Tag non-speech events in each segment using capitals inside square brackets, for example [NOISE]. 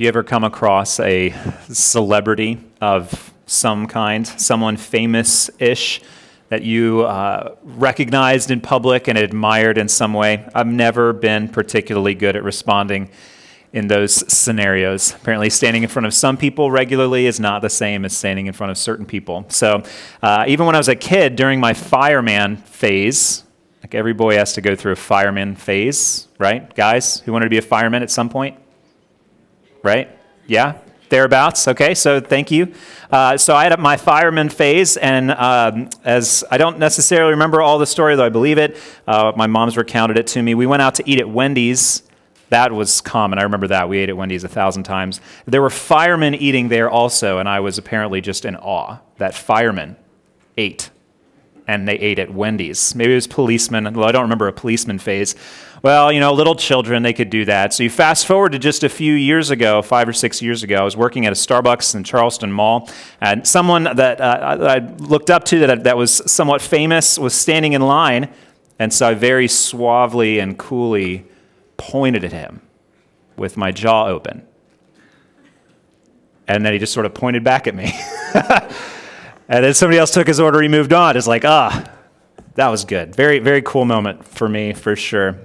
you ever come across a celebrity of some kind, someone famous ish, that you uh, recognized in public and admired in some way? I've never been particularly good at responding in those scenarios. Apparently, standing in front of some people regularly is not the same as standing in front of certain people. So, uh, even when I was a kid, during my fireman phase, like every boy has to go through a fireman phase, right? Guys who wanted to be a fireman at some point? Right? Yeah, thereabouts. Okay, so thank you. Uh, so I had my fireman phase, and um, as I don't necessarily remember all the story, though I believe it, uh, my mom's recounted it to me. We went out to eat at Wendy's. That was common. I remember that. We ate at Wendy's a thousand times. There were firemen eating there also, and I was apparently just in awe that firemen ate and they ate at Wendy's. Maybe it was policemen. Well, I don't remember a policeman phase. Well, you know, little children, they could do that. So you fast forward to just a few years ago, five or six years ago, I was working at a Starbucks in Charleston Mall, and someone that uh, I looked up to that, that was somewhat famous was standing in line, and so I very suavely and coolly pointed at him with my jaw open. And then he just sort of pointed back at me. [LAUGHS] And then somebody else took his order, he moved on. It's like, ah, that was good. Very, very cool moment for me, for sure.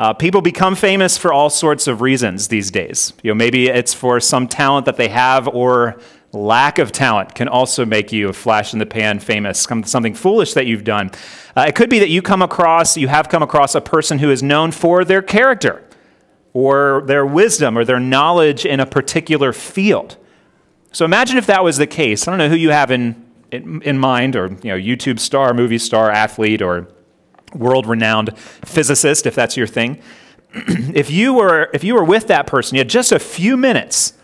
Uh, people become famous for all sorts of reasons these days. You know, maybe it's for some talent that they have, or lack of talent can also make you a flash in the pan famous, something foolish that you've done. Uh, it could be that you come across, you have come across a person who is known for their character, or their wisdom, or their knowledge in a particular field. So imagine if that was the case. I don't know who you have in in, in mind, or you know, YouTube star, movie star, athlete, or world-renowned physicist, if that's your thing. [CLEARS THROAT] if you were if you were with that person, you had just a few minutes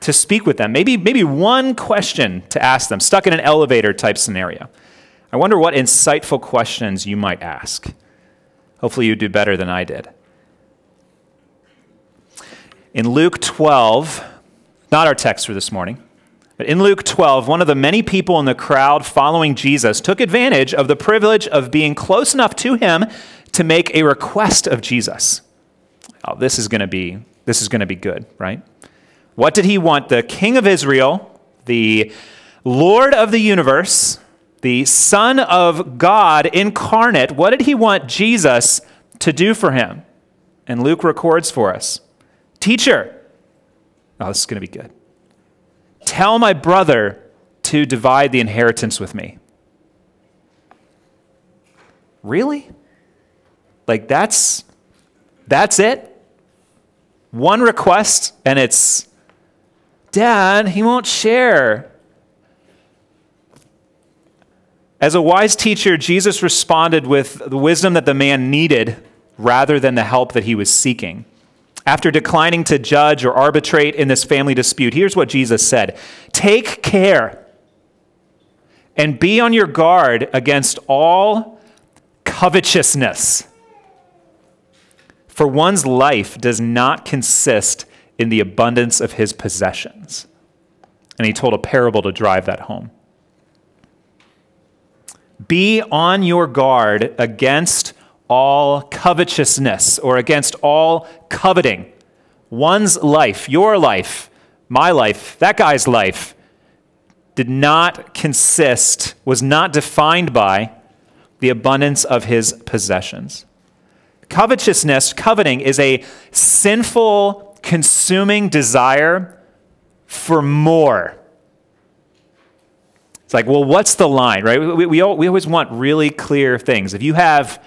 to speak with them, maybe maybe one question to ask them, stuck in an elevator type scenario. I wonder what insightful questions you might ask. Hopefully, you do better than I did. In Luke 12, not our text for this morning, but in Luke 12, one of the many people in the crowd following Jesus took advantage of the privilege of being close enough to him to make a request of Jesus. Oh, this is going to be this is going to be good, right? What did he want? The king of Israel, the Lord of the universe, the Son of God incarnate, what did he want Jesus to do for him? And Luke records for us Teacher, oh, this is going to be good. Tell my brother to divide the inheritance with me. Really? Like that's that's it? One request and it's Dad, he won't share. As a wise teacher, Jesus responded with the wisdom that the man needed rather than the help that he was seeking. After declining to judge or arbitrate in this family dispute, here's what Jesus said Take care and be on your guard against all covetousness. For one's life does not consist in the abundance of his possessions. And he told a parable to drive that home. Be on your guard against all covetousness or against all coveting. One's life, your life, my life, that guy's life, did not consist, was not defined by the abundance of his possessions. Covetousness, coveting, is a sinful, consuming desire for more. It's like, well, what's the line, right? We, we, we always want really clear things. If you have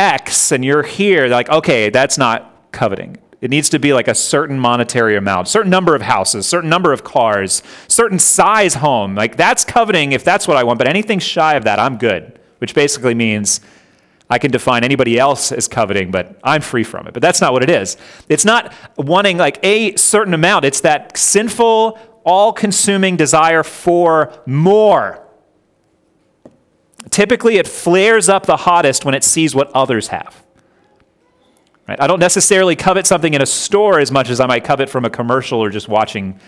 X and you're here, like, okay, that's not coveting. It needs to be like a certain monetary amount, certain number of houses, certain number of cars, certain size home. Like that's coveting if that's what I want, but anything shy of that, I'm good, which basically means I can define anybody else as coveting, but I'm free from it. But that's not what it is. It's not wanting like a certain amount, it's that sinful, all consuming desire for more. Typically, it flares up the hottest when it sees what others have. Right? I don't necessarily covet something in a store as much as I might covet from a commercial or just watching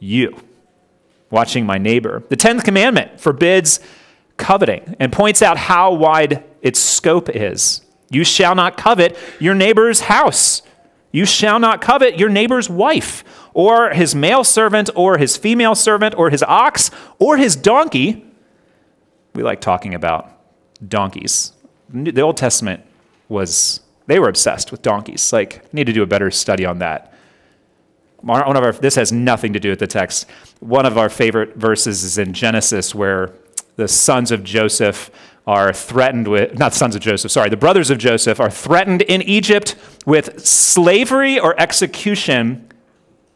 you, watching my neighbor. The 10th commandment forbids coveting and points out how wide its scope is. You shall not covet your neighbor's house. You shall not covet your neighbor's wife, or his male servant, or his female servant, or his ox, or his donkey. We like talking about donkeys. The Old Testament was, they were obsessed with donkeys. Like, need to do a better study on that. One of our, this has nothing to do with the text. One of our favorite verses is in Genesis where the sons of Joseph are threatened with, not sons of Joseph, sorry, the brothers of Joseph are threatened in Egypt with slavery or execution.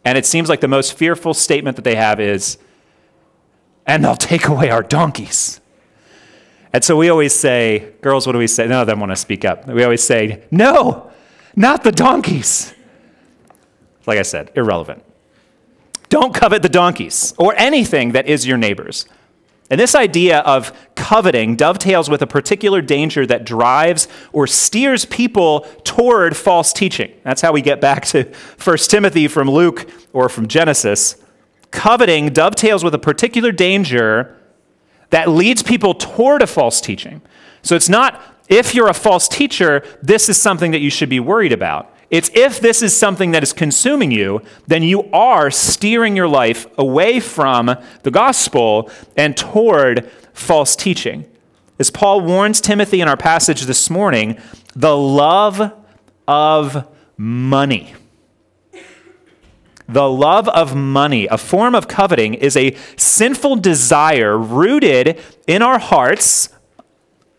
And it seems like the most fearful statement that they have is, and they'll take away our donkeys. And so we always say, girls, what do we say? None of them want to speak up. We always say, no, not the donkeys. Like I said, irrelevant. Don't covet the donkeys or anything that is your neighbor's. And this idea of coveting dovetails with a particular danger that drives or steers people toward false teaching. That's how we get back to 1 Timothy from Luke or from Genesis. Coveting dovetails with a particular danger that leads people toward a false teaching. So it's not if you're a false teacher, this is something that you should be worried about. It's if this is something that is consuming you, then you are steering your life away from the gospel and toward false teaching. As Paul warns Timothy in our passage this morning, the love of money. The love of money, a form of coveting, is a sinful desire rooted in our hearts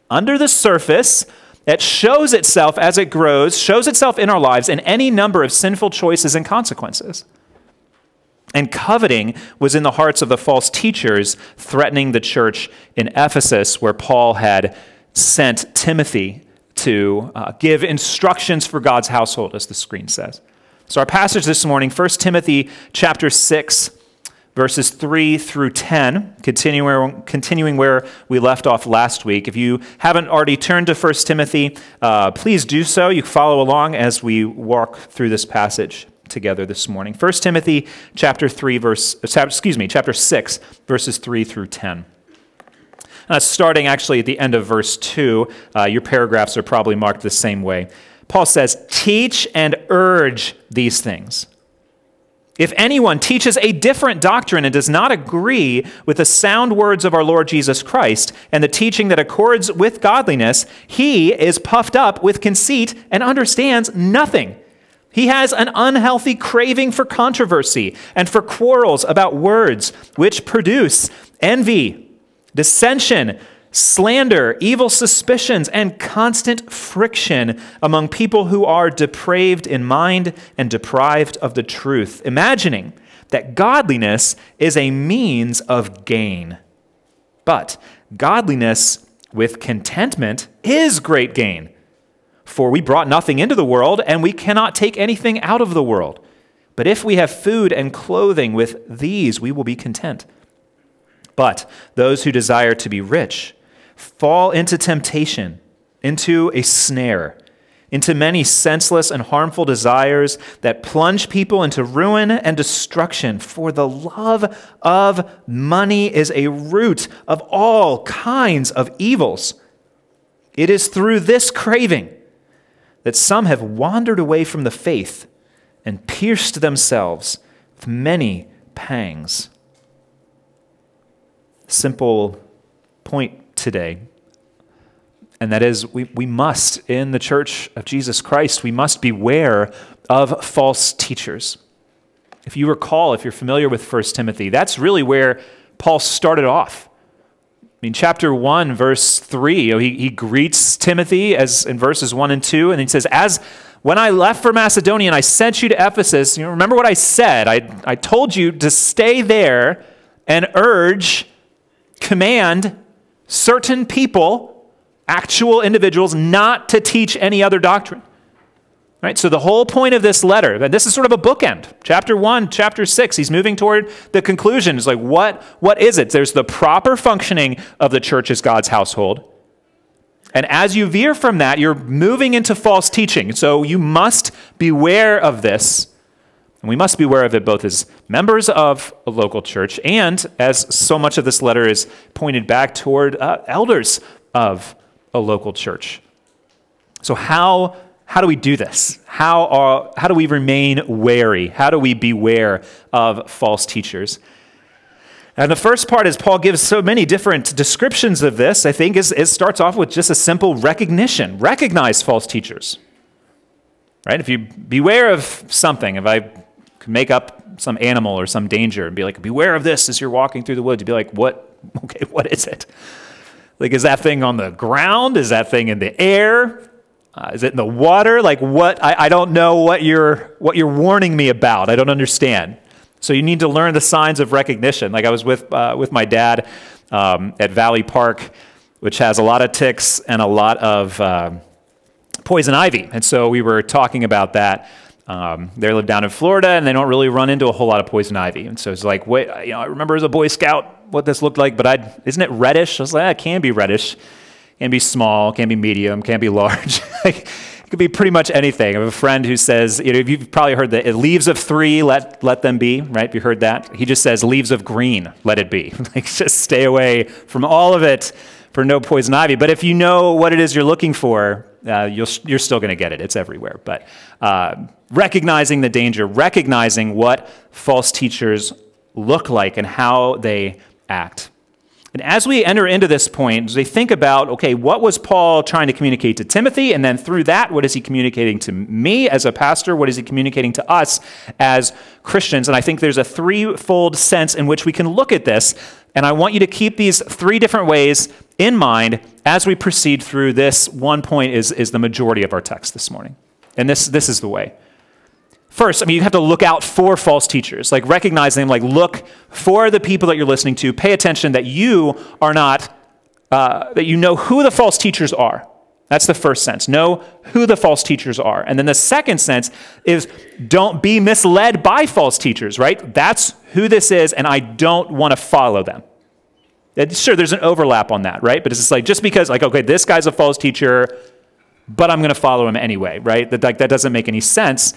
under the surface that shows itself as it grows, shows itself in our lives in any number of sinful choices and consequences. And coveting was in the hearts of the false teachers threatening the church in Ephesus, where Paul had sent Timothy to uh, give instructions for God's household, as the screen says. So, our passage this morning, 1 Timothy chapter 6, verses 3 through 10, continuing, continuing where we left off last week. If you haven't already turned to 1 Timothy, uh, please do so. You follow along as we walk through this passage together this morning. 1 Timothy chapter 3 verse uh, excuse me, chapter 6 verses 3 through 10. Uh, starting actually at the end of verse 2, uh, your paragraphs are probably marked the same way. Paul says, "Teach and urge these things." If anyone teaches a different doctrine and does not agree with the sound words of our Lord Jesus Christ and the teaching that accords with godliness, he is puffed up with conceit and understands nothing. He has an unhealthy craving for controversy and for quarrels about words, which produce envy, dissension, slander, evil suspicions, and constant friction among people who are depraved in mind and deprived of the truth, imagining that godliness is a means of gain. But godliness with contentment is great gain. For we brought nothing into the world, and we cannot take anything out of the world. But if we have food and clothing, with these we will be content. But those who desire to be rich, fall into temptation, into a snare, into many senseless and harmful desires that plunge people into ruin and destruction. For the love of money is a root of all kinds of evils. It is through this craving that some have wandered away from the faith and pierced themselves with many pangs. Simple point today. And that is, we, we must, in the church of Jesus Christ, we must beware of false teachers. If you recall, if you're familiar with 1 Timothy, that's really where Paul started off. I mean, chapter 1, verse 3, he, he greets Timothy as in verses 1 and 2, and he says, As when I left for Macedonia and I sent you to Ephesus, you remember what I said? I, I told you to stay there and urge, command, certain people, actual individuals, not to teach any other doctrine. Right? So the whole point of this letter, and this is sort of a bookend. Chapter 1, chapter 6, he's moving toward the conclusion. It's like, what, what is it? There's the proper functioning of the church as God's household. And as you veer from that, you're moving into false teaching. So you must beware of this. And we must be aware of it both as members of a local church and as so much of this letter is pointed back toward uh, elders of a local church. So, how how do we do this? How, are, how do we remain wary? How do we beware of false teachers? And the first part, is Paul gives so many different descriptions of this, I think is, is starts off with just a simple recognition. Recognize false teachers. Right? If you beware of something, if I could make up some animal or some danger and be like, beware of this as you're walking through the woods, you'd be like, what? [LAUGHS] Okay, what is it? Like, is that thing on the ground? Is that thing in the air? Uh, is it in the water? Like, what? I, I don't know what you're, what you're warning me about. I don't understand. So you need to learn the signs of recognition. Like I was with, uh, with my dad um, at Valley Park, which has a lot of ticks and a lot of uh, poison ivy. And so we were talking about that. Um, they live down in Florida and they don't really run into a whole lot of poison ivy. And so it's like, wait, you know, I remember as a Boy Scout what this looked like, but I, isn't it reddish? I was like, ah, it can be reddish, can be small, can be medium, can be large. [LAUGHS] It could be pretty much anything. I have a friend who says, you know, you've probably heard that leaves of three, let, let them be, right? You heard that? He just says, leaves of green, let it be. [LAUGHS] like, just stay away from all of it for no poison ivy. But if you know what it is you're looking for, uh, you are still going to get it. It's everywhere. But uh, recognizing the danger, recognizing what false teachers look like and how they act. And as we enter into this point, we think about, okay, what was Paul trying to communicate to Timothy? And then through that, what is he communicating to me as a pastor? What is he communicating to us as Christians? And I think there's a threefold sense in which we can look at this. And I want you to keep these three different ways in mind as we proceed through this. One point is, is the majority of our text this morning. And this, this is the way. First, I mean, you have to look out for false teachers, like recognize them, like look for the people that you're listening to. Pay attention that you are not, uh, that you know who the false teachers are. That's the first sense. Know who the false teachers are. And then the second sense is don't be misled by false teachers, right? That's who this is, and I don't want to follow them. Sure, there's an overlap on that, right? But it's just like, just because, like, okay, this guy's a false teacher, but I'm going to follow him anyway, right? That, like, that doesn't make any sense.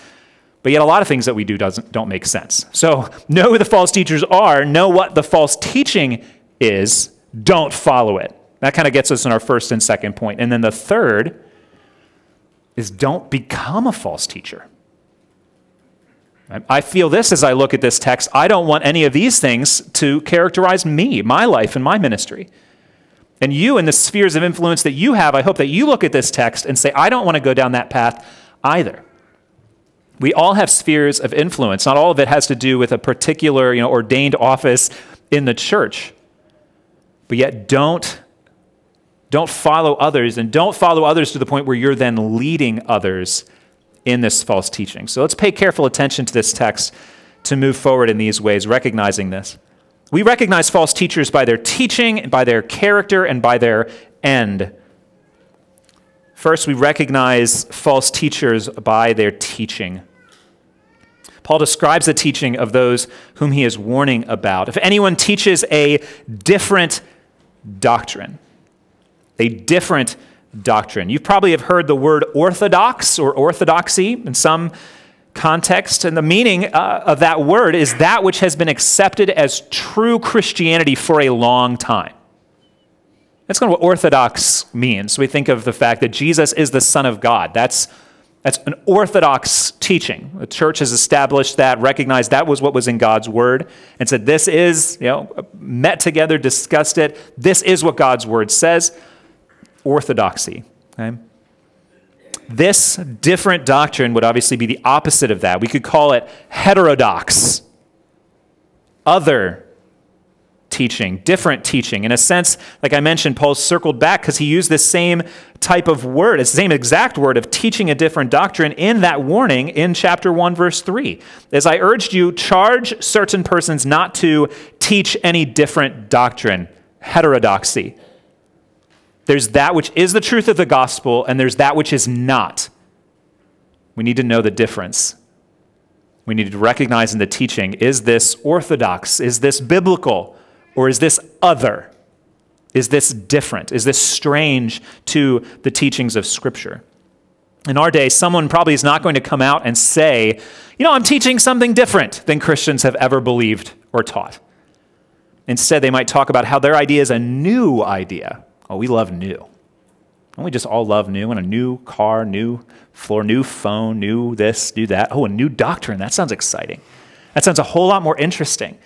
But yet, a lot of things that we do doesn't, don't make sense. So, [LAUGHS] know who the false teachers are, know what the false teaching is, don't follow it. That kind of gets us in our first and second point. And then the third is don't become a false teacher. I feel this as I look at this text. I don't want any of these things to characterize me, my life, and my ministry. And you, in the spheres of influence that you have, I hope that you look at this text and say, I don't want to go down that path either. We all have spheres of influence. Not all of it has to do with a particular, you know, ordained office in the church. But yet don't don't follow others and don't follow others to the point where you're then leading others in this false teaching. So let's pay careful attention to this text to move forward in these ways, recognizing this. We recognize false teachers by their teaching, by their character, and by their end. First, we recognize false teachers by their teaching. Paul describes the teaching of those whom he is warning about. If anyone teaches a different doctrine, a different doctrine. You probably have heard the word orthodox or orthodoxy in some context, and the meaning uh, of that word is that which has been accepted as true Christianity for a long time. That's kind of what orthodox means. We think of the fact that Jesus is the Son of God. That's that's an orthodox teaching. The church has established that, recognized that was what was in God's word, and said, This is, you know, met together, discussed it. This is what God's word says. Orthodoxy. Okay? This different doctrine would obviously be the opposite of that. We could call it heterodox, other teaching, different teaching. In a sense, like I mentioned, Paul circled back because he used this same type of word, it's the same exact word of teaching a different doctrine in that warning in chapter 1, verse 3. As I urged you, charge certain persons not to teach any different doctrine, heterodoxy. There's that which is the truth of the gospel, and there's that which is not. We need to know the difference. We need to recognize in the teaching is this orthodox? Is this biblical? Or is this other? Is this different? Is this strange to the teachings of Scripture? In our day, someone probably is not going to come out and say, you know, I'm teaching something different than Christians have ever believed or taught. Instead, they might talk about how their idea is a new idea. Oh, we love new. Don't we just all love new and a new car, new floor, new phone, new this, new that? Oh, a new doctrine. That sounds exciting. That sounds a whole lot more interesting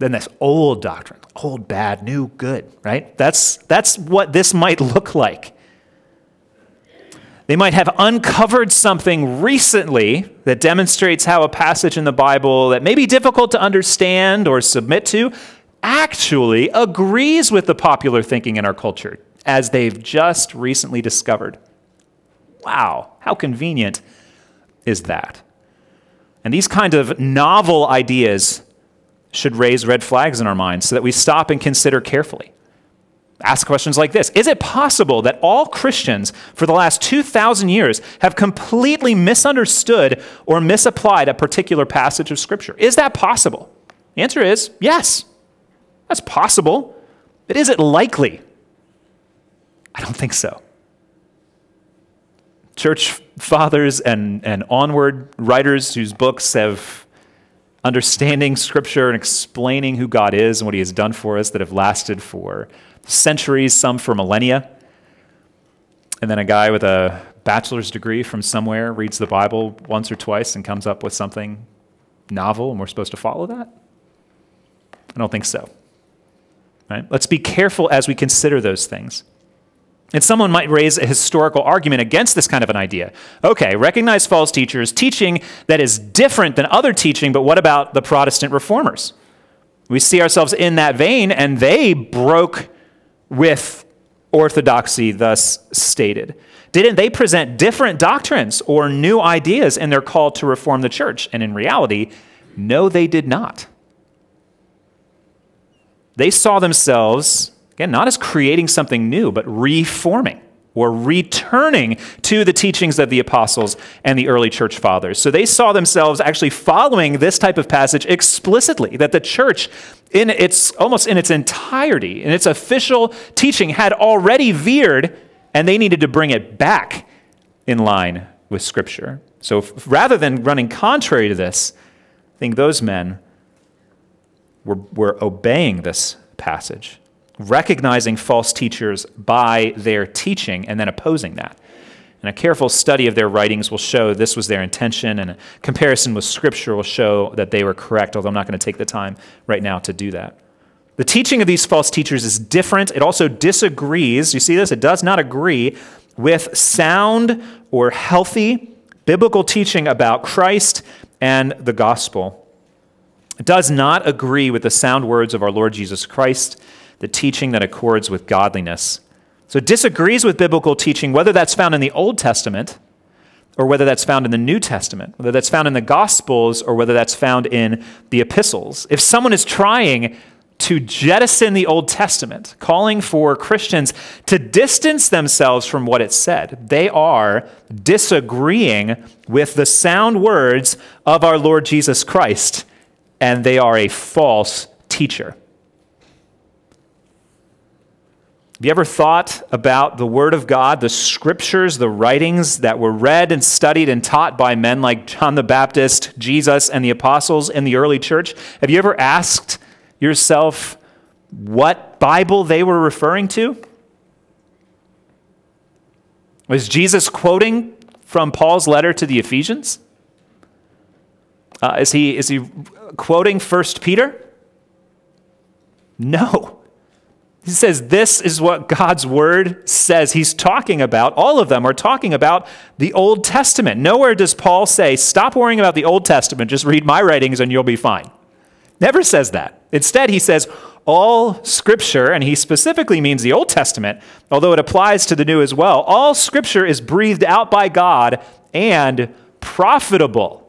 than this old doctrine. Old, bad, new, good, right? That's, that's what this might [LAUGHS] look like. They might have uncovered something recently that demonstrates how a passage in the Bible that may be difficult to understand or submit to actually agrees with the popular thinking in our culture, as they've just recently discovered. Wow, how convenient is that? And these kind of novel ideas should raise red flags in our minds so that we stop and consider carefully. Ask questions like this Is it possible that all Christians for the last 2,000 years have completely misunderstood or misapplied a particular passage of Scripture? Is that possible? The answer is yes. That's possible. But is it likely? I don't think so. Church fathers and, and onward writers whose books have understanding Scripture and explaining who God is and what He has done for us that have lasted for centuries, some for millennia. And then a guy with a bachelor's degree from somewhere reads the Bible once or twice and comes up with something novel, and we're supposed to follow that? I don't think so. Right? Let's be careful as we consider those things. And someone might raise a historical argument against this kind of an idea. Okay, recognize false teachers, teaching that is different than other teaching, but what about the Protestant reformers? We see ourselves in that vein, and they broke with orthodoxy thus stated. Didn't they present different doctrines or new ideas in their call to reform the church? And in reality, no, they did not. They saw themselves Again, not as creating something new, but reforming or returning to the teachings of the apostles and the early church fathers. So they saw themselves actually following this type of passage explicitly, that the church, in its almost in its entirety, in its official teaching, had already veered, and they needed to bring it back in line with Scripture. So rather than running contrary to this, I think those men were, were obeying this passage recognizing false teachers by their teaching and then opposing that. And a careful study of their writings will show this was their intention, and a comparison with Scripture will show that they were correct, although I'm not going to take the time right now to do that. The teaching of these false teachers is different. It also disagrees. You see this? It does not agree with sound or healthy biblical teaching about Christ and the gospel. Does not agree with the sound words of our Lord Jesus Christ the teaching that accords with godliness. So it disagrees with biblical teaching, whether that's found in the Old Testament or whether that's found in the New Testament, whether that's found in the Gospels or whether that's found in the epistles. If someone is trying to jettison the Old Testament, calling for Christians to distance themselves from what it said. They are disagreeing with the sound words of our Lord Jesus Christ, and they are a false teacher. Have you ever thought about the Word of God, the scriptures, the writings that were read and studied and taught by men like John the Baptist, Jesus, and the apostles in the early church? Have you ever asked yourself what Bible they were referring to? Was Jesus quoting from Paul's letter to the Ephesians? Uh, is, he, is he quoting 1 Peter? No. He says, This is what God's word says. He's talking about, all of them are talking about the Old Testament. Nowhere does Paul say, Stop worrying about the Old Testament, just read my writings and you'll be fine. Never says that. Instead, he says, all scripture, and he specifically means the Old Testament, although it applies to the New as well, all scripture is breathed out by God and profitable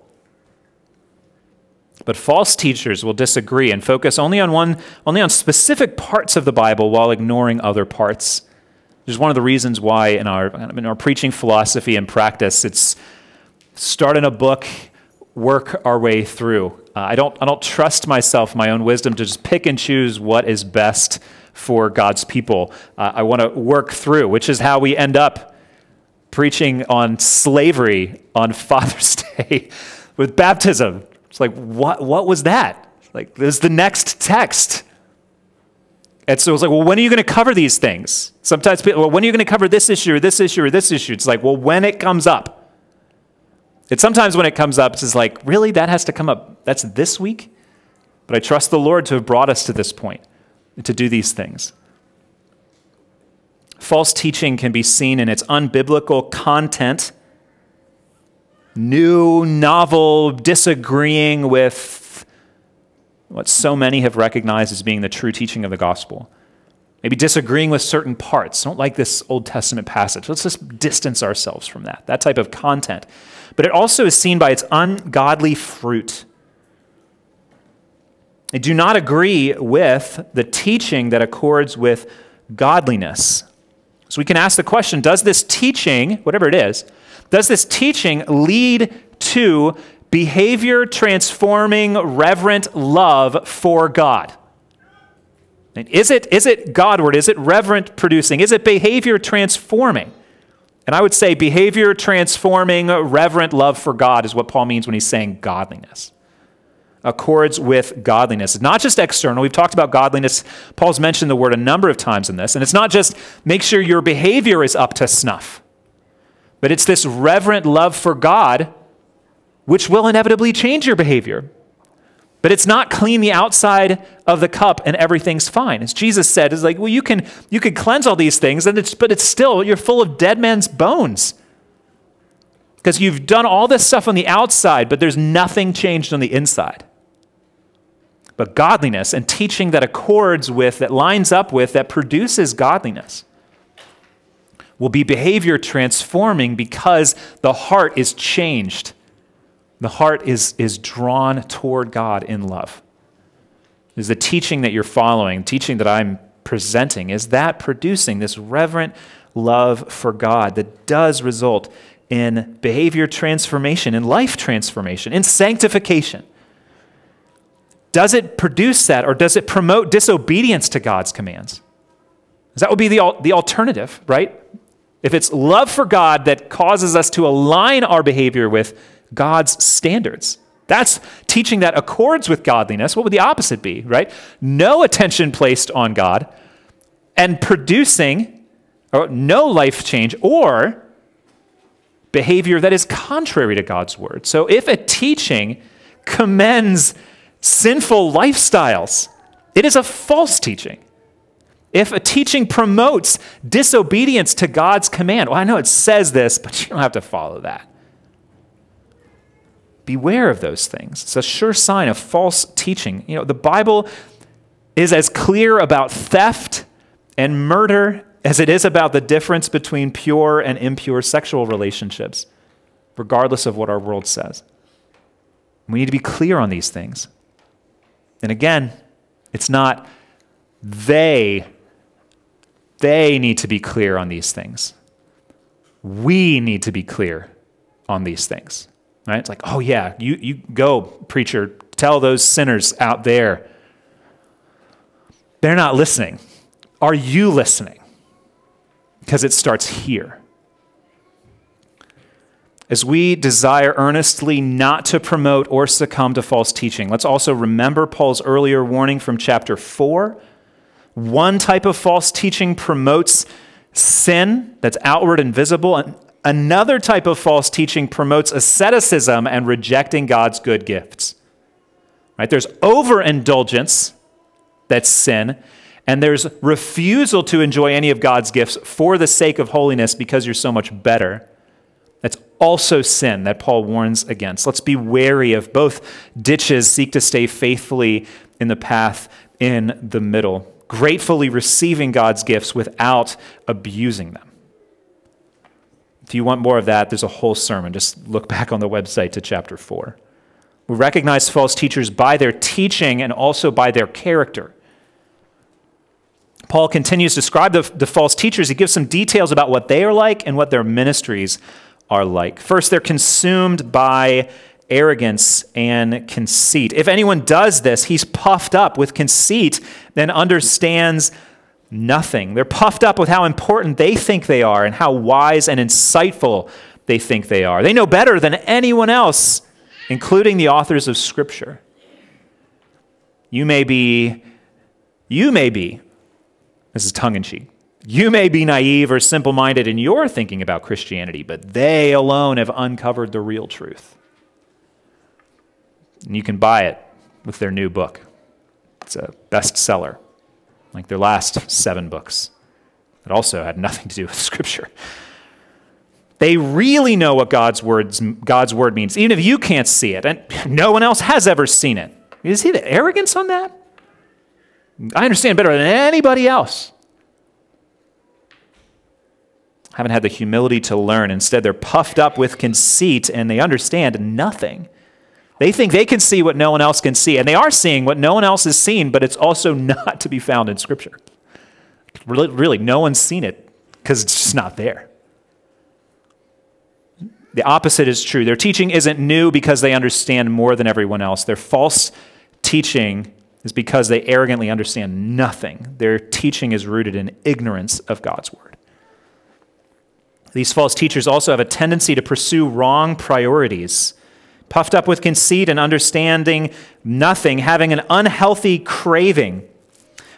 but false teachers will disagree and focus only on one only on specific parts of the Bible while ignoring other parts. Which is one of the reasons why in our in our preaching philosophy and practice, it's start in a book, work our way through. Uh, I don't I don't trust myself, my own wisdom, to just pick and choose what is best for God's people. Uh, I want to work through, which is how we end up preaching on slavery on [LAUGHS] Father's Day with baptism it's like, what, what was that? Like, there's the next text. And so it's like, well, when are you going to cover these things? Sometimes people, well, when are you going to cover this issue or this issue or this issue? It's like, well, when it comes up. It's sometimes when it comes up, it's like, really? That has to come up. That's this week? But I trust the Lord to have brought us to this point to do these things. False teaching can be seen in its unbiblical content, new, novel, disagreeing with what so many have recognized as being the true teaching of the gospel. Maybe disagreeing with certain parts. Don't like this Old Testament passage. Let's just distance ourselves from that, that type of content. But it also is seen by its ungodly fruit. They do not agree with the teaching that accords with godliness. So we can ask the question Does this teaching, whatever it is, does this teaching lead to behavior transforming, reverent love for God? Is it, is it Godward? Is it reverent producing? Is it behavior transforming? And I would say behavior transforming, reverent love for God is what Paul means when he's saying godliness accords with godliness. Not just external. We've talked about godliness. Paul's mentioned the word a number of times in this. And it's not just make sure your behavior is up to snuff, but it's this reverent love for God, which will inevitably change your behavior. But it's not clean the outside of the cup and everything's fine. As Jesus said, it's like, well, you can you can cleanse all these things, and it's but it's still you're full of dead man's bones. Because you've done all this stuff on the outside, but there's nothing changed on the inside but godliness and teaching that accords with, that lines up with, that produces godliness will be behavior transforming because the heart is changed. The heart is, is drawn toward God in love. Is the teaching that you're following, teaching that I'm presenting, is that producing this reverent love for God that does result in behavior transformation, in life transformation, in sanctification? Does it produce that or does it promote disobedience to God's commands? That would be the, the alternative, right? If it's love for God that causes us to align our behavior with God's standards, that's teaching that accords with godliness. What would the opposite be, right? No attention placed on God and producing no life change or behavior that is contrary to God's word. So if a teaching commends sinful lifestyles. It is a false teaching. If a teaching promotes disobedience to God's command, well, I know it says this, but you don't have to follow that. Beware of those things. It's a sure sign of false teaching. You know, the Bible is as clear about theft and murder as it is about the difference between pure and impure sexual relationships, regardless of what our world says. We need to be clear on these things. And again, it's not they. They need to be clear on these things. We need to be clear on these things. Right? It's like, oh yeah, you, you go, preacher, tell those sinners out there. They're not listening. Are you listening? Because it starts here as we desire earnestly not to promote or succumb to false teaching. Let's also remember Paul's earlier warning from chapter 4. One type of false teaching promotes sin that's outward and visible, and another type of false teaching promotes asceticism and rejecting God's good gifts. Right? There's overindulgence, that's sin, and there's refusal to enjoy any of God's gifts for the sake of holiness because you're so much better. That's also sin that Paul warns against. Let's be wary of both ditches, seek to stay faithfully in the path in the middle, gratefully receiving God's gifts without abusing them. If you want more of that, there's a whole sermon. Just look back on the website to chapter 4. We recognize false teachers by their teaching and also by their character. Paul continues to describe the, the false teachers. He gives some details about what they are like and what their ministries are like. First, they're consumed by arrogance and conceit. If anyone does this, he's puffed up with conceit and understands nothing. They're puffed up with how important they think they are and how wise and insightful they think they are. They know better than anyone else, including the authors of Scripture. You may be, you may be This is tongue in cheek. You may be naive or simple minded in your thinking about Christianity, but they alone have uncovered the real truth. And you can buy it with their new book. It's a bestseller, like their last seven books that also had nothing to do with [LAUGHS] Scripture. They really know what God's, words, God's word means, even if you can't see it, and no one else has ever seen it. You see the arrogance on that? I understand better than anybody else. Haven't had the humility to learn. Instead, they're puffed up with conceit and they understand nothing. They think they can see what no one else can see, and they are seeing what no one else has seen, but it's also [LAUGHS] not to be found in Scripture. Really, really no one's seen it because it's just not there. The opposite is true. Their teaching isn't new because they understand more than everyone else. Their false teaching is because they arrogantly understand nothing. Their teaching is rooted in ignorance of God's word. These false teachers also have a tendency to pursue wrong priorities puffed up with conceit and understanding nothing, having an unhealthy craving.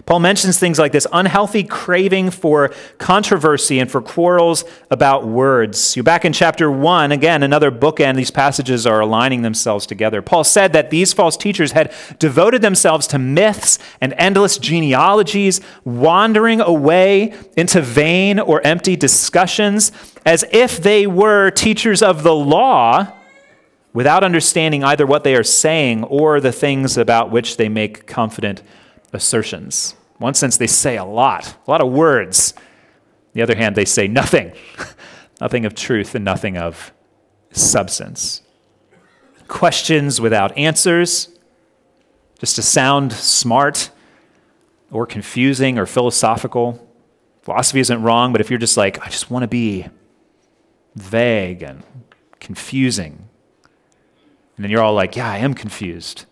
Paul mentions things like this unhealthy craving for controversy and for quarrels about words. You're back in chapter 1, again, another bookend. These passages are aligning themselves together. Paul said that these false teachers had devoted themselves to myths and endless genealogies, wandering away into vain or empty discussions as if they were teachers of the law without understanding either what they are saying or the things about which they make confident assertions. One sense, they say a lot, a lot of words. On the other hand, they say nothing, [LAUGHS] nothing of truth and nothing of substance. Questions without answers, just to sound smart or confusing or philosophical. Philosophy isn't wrong, but if you're just like, I just want to be vague and confusing, and then you're all like, yeah, I am confused.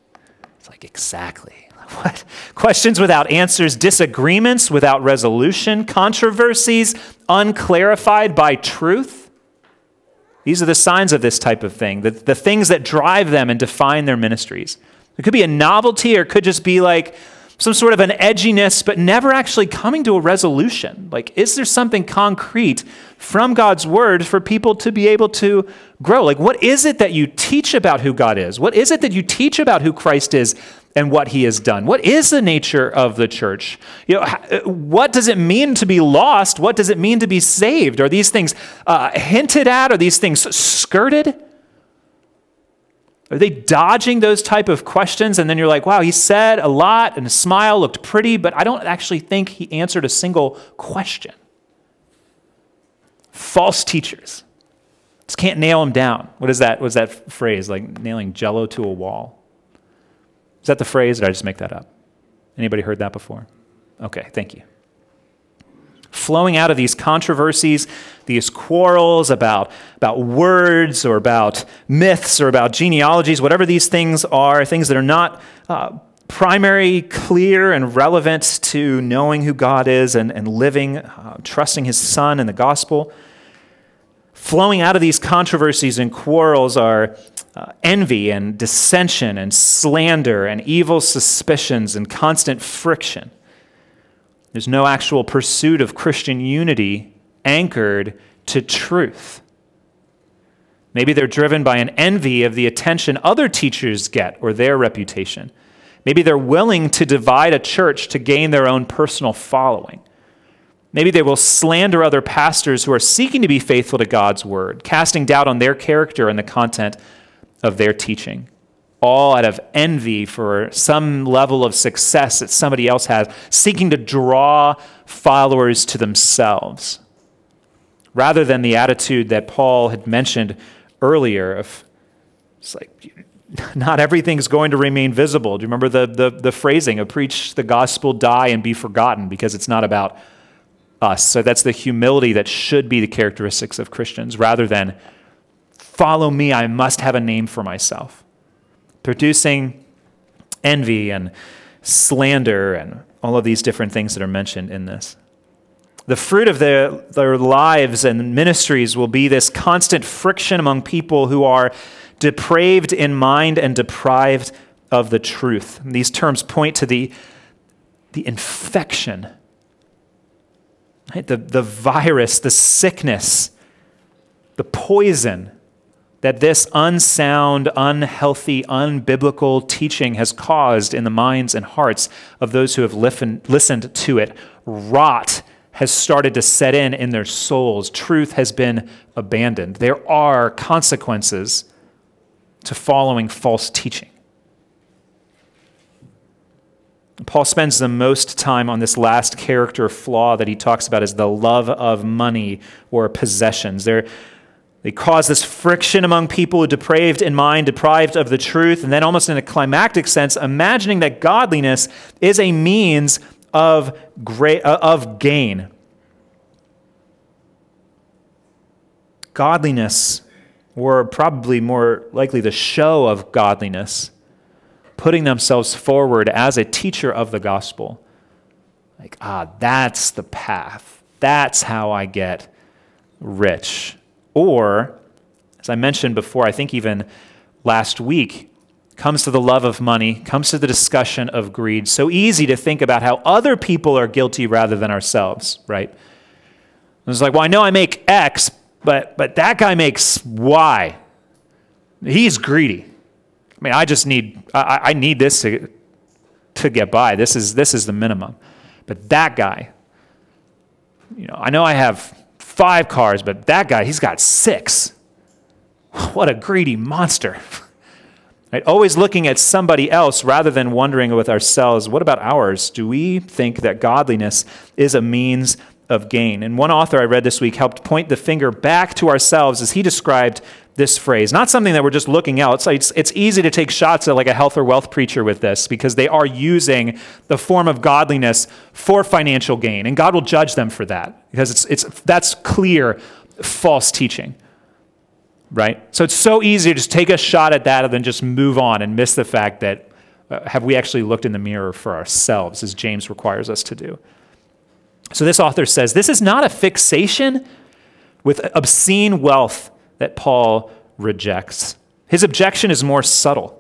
It's like, exactly. [LAUGHS] What? Questions without answers, disagreements without resolution, controversies unclarified by truth. These are the signs of this type of thing, the, the things that drive them and define their ministries. It could be a novelty or it could just be like some sort of an edginess, but never actually coming to a resolution. Like, is there something concrete from God's word for people to be able to grow? Like, what is it that you teach about who God is? What is it that you teach about who Christ is and what he has done? What is the nature of the church? You know, uh, what does it mean to be lost? What does it mean to be saved? Are these things uh, hinted at? Are these things skirted? Are they dodging those type of questions? And then you're like, wow, he said a lot and a smile looked pretty, but I don't actually think he answered a single question. False teachers. Just can't nail them down. What is that? What's that phrase? Like nailing jello to a wall? Is that the phrase? Or did I just make that up? Anybody heard that before? Okay, thank you flowing out of these controversies, these quarrels about, about words or about myths or about genealogies, whatever these things are, things that are not uh, primary, clear, and relevant to knowing who God is and, and living, uh, trusting His Son and the gospel. Flowing out of these controversies and quarrels are uh, envy and dissension and slander and evil suspicions and constant friction. There's no actual pursuit of Christian unity anchored to truth. Maybe they're driven by an envy of the attention other teachers get or their reputation. Maybe they're willing to divide a church to gain their own personal following. Maybe they will slander other pastors who are seeking to be faithful to God's word, casting doubt on their character and the content of their teaching all out of envy for some level of success that somebody else has, seeking to draw followers to themselves, rather than the attitude that Paul had mentioned earlier of it's like [LAUGHS] not everything's going to remain visible. Do you remember the, the, the phrasing of preach the gospel, die, and be forgotten because it's not about us? So that's the humility that should be the characteristics of Christians rather than follow me, I must have a name for myself producing envy and slander and all of these different things that are mentioned in this. The fruit of their, their lives and ministries will be this constant friction among people who are depraved in mind and deprived of the truth. And these terms point to the, the infection Right? The, the virus, the sickness, the poison that this unsound, unhealthy, unbiblical teaching has caused in the minds and hearts of those who have listened to it. Rot has started to set in in their souls. Truth has been abandoned. There are consequences to following false teaching. Paul spends the most time on this last character flaw that he talks about as the love of money or possessions. They're, they cause this friction among people depraved in mind, deprived of the truth, and then almost in a climactic sense, imagining that godliness is a means of, great, uh, of gain. Godliness, or probably more likely the show of godliness, putting themselves forward as a teacher of the gospel. Like, ah, that's the path. That's how I get rich. Or, as I mentioned before, I think even last week, comes to the love of money, comes to the discussion of greed. So easy to think about how other people are guilty rather than ourselves, right? It's like, well, I know I make X, but, but that guy makes Y. He's greedy. I mean, I just need, I, I need this to, to get by. This is, this is the minimum. But that guy, you know, I know I have five cars, but that guy, he's got six. What a greedy monster. Right? Always looking at somebody else rather than wondering with ourselves, what about ours? Do we think that godliness is a means of gain? And one author I read this week helped point the finger back to ourselves as he described this phrase. Not something that we're just looking out. It's, it's easy to take shots at like a health or wealth preacher with this because they are using the form of godliness for financial gain. And God will judge them for that because it's, it's, that's clear false teaching. Right? So it's so easy to just take a shot at that and then just move on and miss the fact that uh, have we actually looked in the mirror for ourselves, as James requires us to do. So this author says this is not a fixation with obscene wealth that Paul rejects. His objection is more subtle.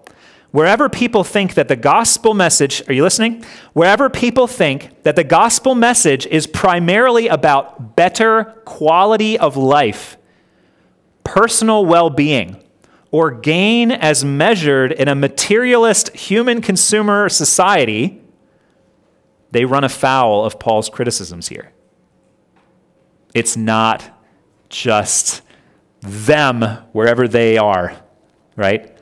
Wherever people think that the gospel message, are you listening? Wherever people think that the gospel message is primarily about better quality of life, personal well being, or gain as measured in a materialist human consumer society, they run afoul of Paul's criticisms here. It's not just them wherever they are, right?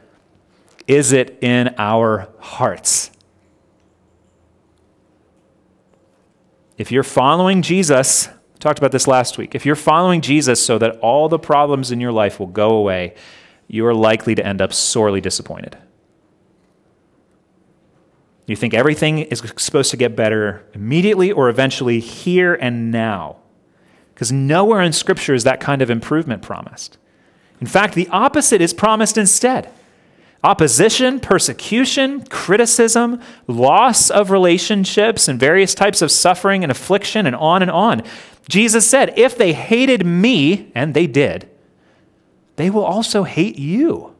Is it in our hearts? If you're following Jesus, talked about this last week. If you're following Jesus so that all the problems in your life will go away, you are likely to end up sorely disappointed. You think everything is supposed to get better immediately or eventually, here and now. Because nowhere in Scripture is that kind of improvement promised. In fact, the opposite is promised instead opposition, persecution, criticism, loss of relationships, and various types of suffering and affliction, and on and on. Jesus said, If they hated me, and they did, they will also hate you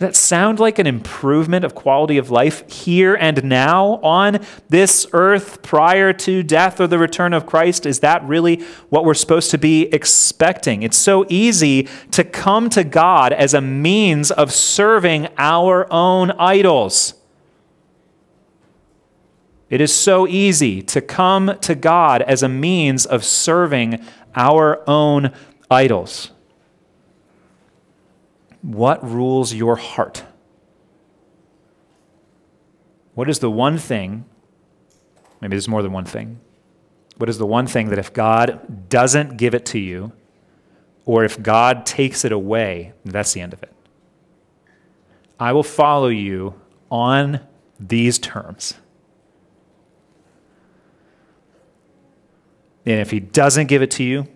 that sound like an improvement of quality of life here and now on this earth prior to death or the return of Christ? Is that really what we're supposed to be expecting? It's so easy to come to God as a means of serving our own idols. It is so easy to come to God as a means of serving our own idols. What rules your heart? What is the one thing? Maybe there's more than one thing. What is the one thing that if God doesn't give it to you, or if God takes it away, that's the end of it? I will follow you on these terms. And if he doesn't give it to you,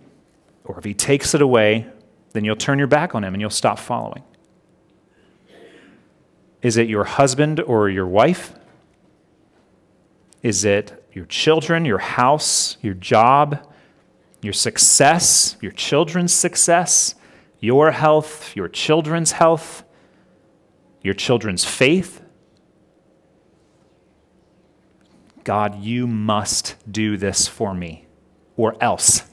or if he takes it away, then you'll turn your back on him and you'll stop following. Is it your husband or your wife? Is it your children, your house, your job, your success, your children's success, your health, your children's health, your children's faith? God, you must do this for me. or else.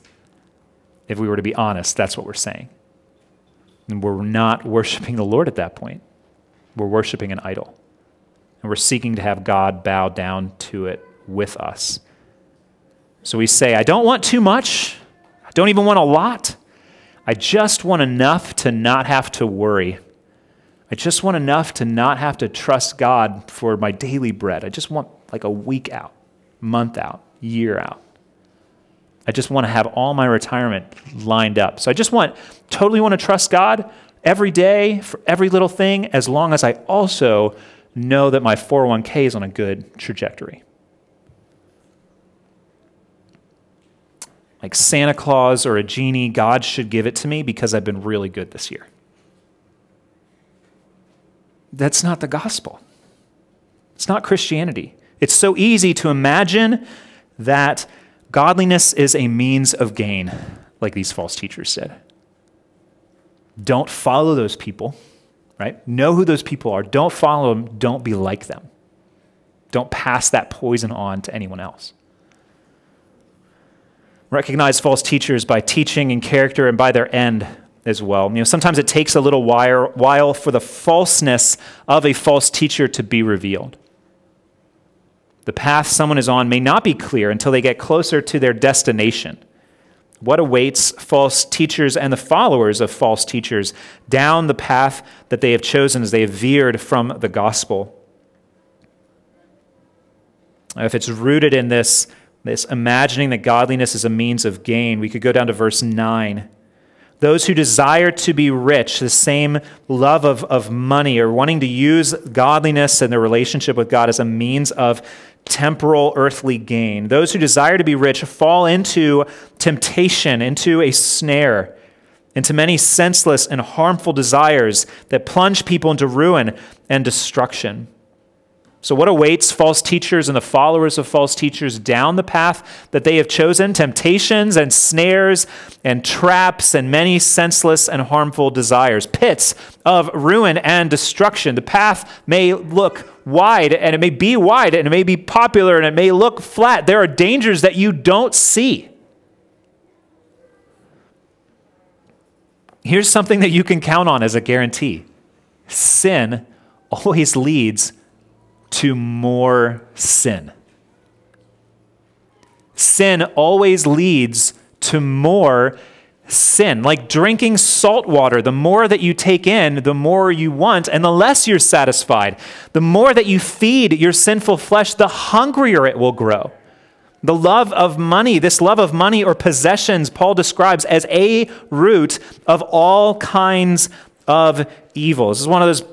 If we were to be honest, that's what we're saying. And we're not worshiping the Lord at that point. We're worshiping an idol. And we're seeking to have God bow down to it with us. So we say, I don't want too much. I don't even want a lot. I just want enough to not have to worry. I just want enough to not have to trust God for my daily bread. I just want like a week out, month out, year out. I just want to have all my retirement lined up. So I just want, totally want to trust God every day for every little thing, as long as I also know that my 401k is on a good trajectory. like Santa Claus or a genie, God should give it to me because I've been really good this year. That's not the gospel. It's not Christianity. It's so easy to imagine that godliness is a means of gain, like these false teachers said. Don't follow those people, right? Know who those people are. Don't follow them. Don't be like them. Don't pass that poison on to anyone else. Recognize false teachers by teaching and character and by their end as well. You know, sometimes it takes a little while for the falseness of a false teacher to be revealed. The path someone is on may not be clear until they get closer to their destination. What awaits false teachers and the followers of false teachers down the path that they have chosen as they have veered from the gospel? If it's rooted in this this imagining that godliness is a means of gain. We could go down to verse 9. Those who desire to be rich, the same love of, of money or wanting to use godliness and their relationship with God as a means of temporal earthly gain. Those who desire to be rich fall into temptation, into a snare, into many senseless and harmful desires that plunge people into ruin and destruction. So, what awaits false teachers and the followers of false teachers down the path that they have chosen? Temptations and snares and traps and many senseless and harmful desires, pits of ruin and destruction. The path may look wide and it may be wide and it may be popular and it may look flat. There are dangers that you don't see. Here's something that you can count on as a guarantee sin always leads to more sin. Sin always leads to more sin. Like drinking salt water, the more that you take in, the more you want, and the less you're satisfied. The more that you feed your sinful flesh, the hungrier it will grow. The love of money, this love of money or possessions, Paul describes as a root of all kinds of evil. This is one of those